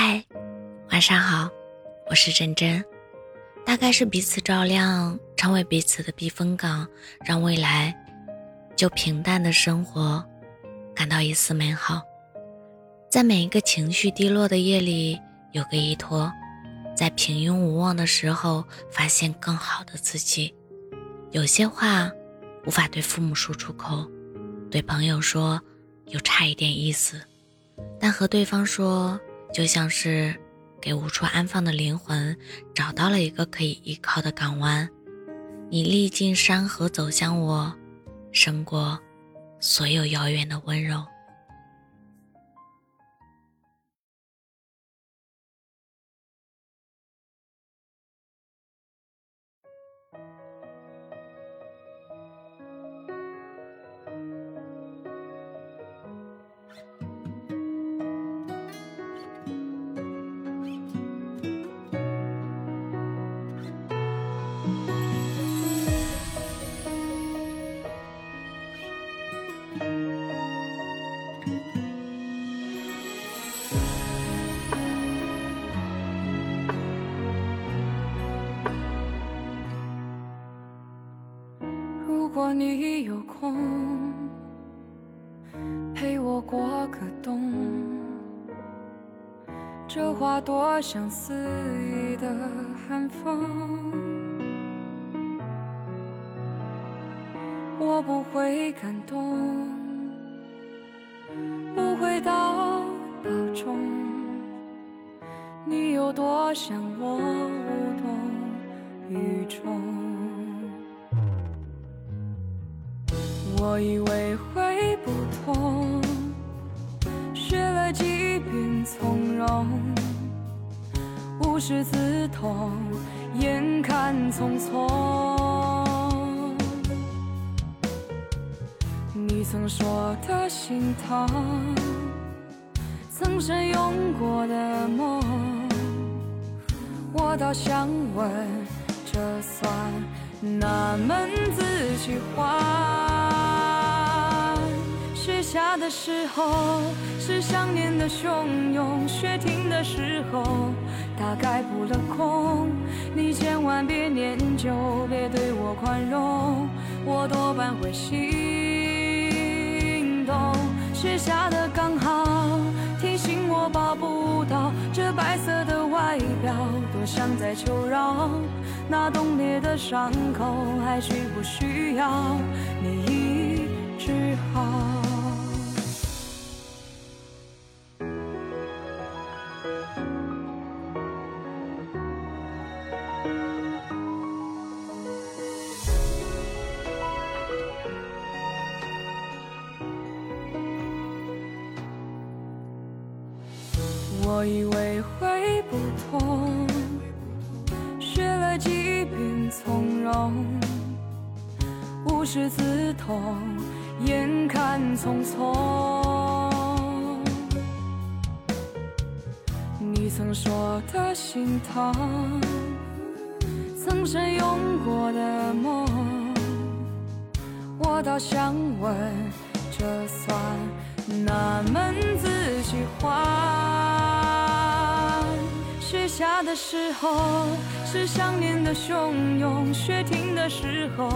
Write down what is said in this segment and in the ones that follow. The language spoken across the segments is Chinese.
嗨，晚上好，我是真真。大概是彼此照亮，成为彼此的避风港，让未来就平淡的生活感到一丝美好。在每一个情绪低落的夜里，有个依托；在平庸无望的时候，发现更好的自己。有些话无法对父母说出口，对朋友说又差一点意思，但和对方说。就像是给无处安放的灵魂找到了一个可以依靠的港湾，你历尽山河走向我，胜过所有遥远的温柔。如果你有空陪我过个冬，这花多像肆意的寒风，我不会感动，不会到保重，你有多想我无动于衷。我以为会不痛，学了几遍从容，无师自通，眼看匆匆。你曾说的心疼，曾深拥过的梦，我倒想问，这算哪门子喜欢？雪下的时候，是想念的汹涌；雪停的时候，大概扑了空。你千万别念旧，别对我宽容，我多半会心。雪下的刚好，提醒我抱不到这白色的外表，多想在求饶。那冻裂的伤口，还需不需要你医治好？我以为会不痛，学了几遍从容，无师自通，眼看匆匆。你曾说的心疼，曾深拥过的梦，我倒想问，这算哪门子喜欢？雪下的时候，是想念的汹涌；雪停的时候，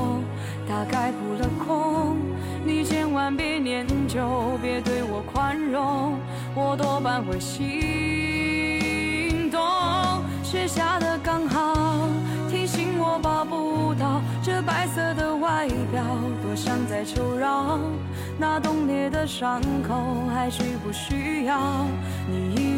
大概扑了空。你千万别念旧，别对我宽容，我多半会心动。雪下的刚好，提醒我抱不到这白色的外表，多想再求饶。那冻裂的伤口，还需不需要你？好。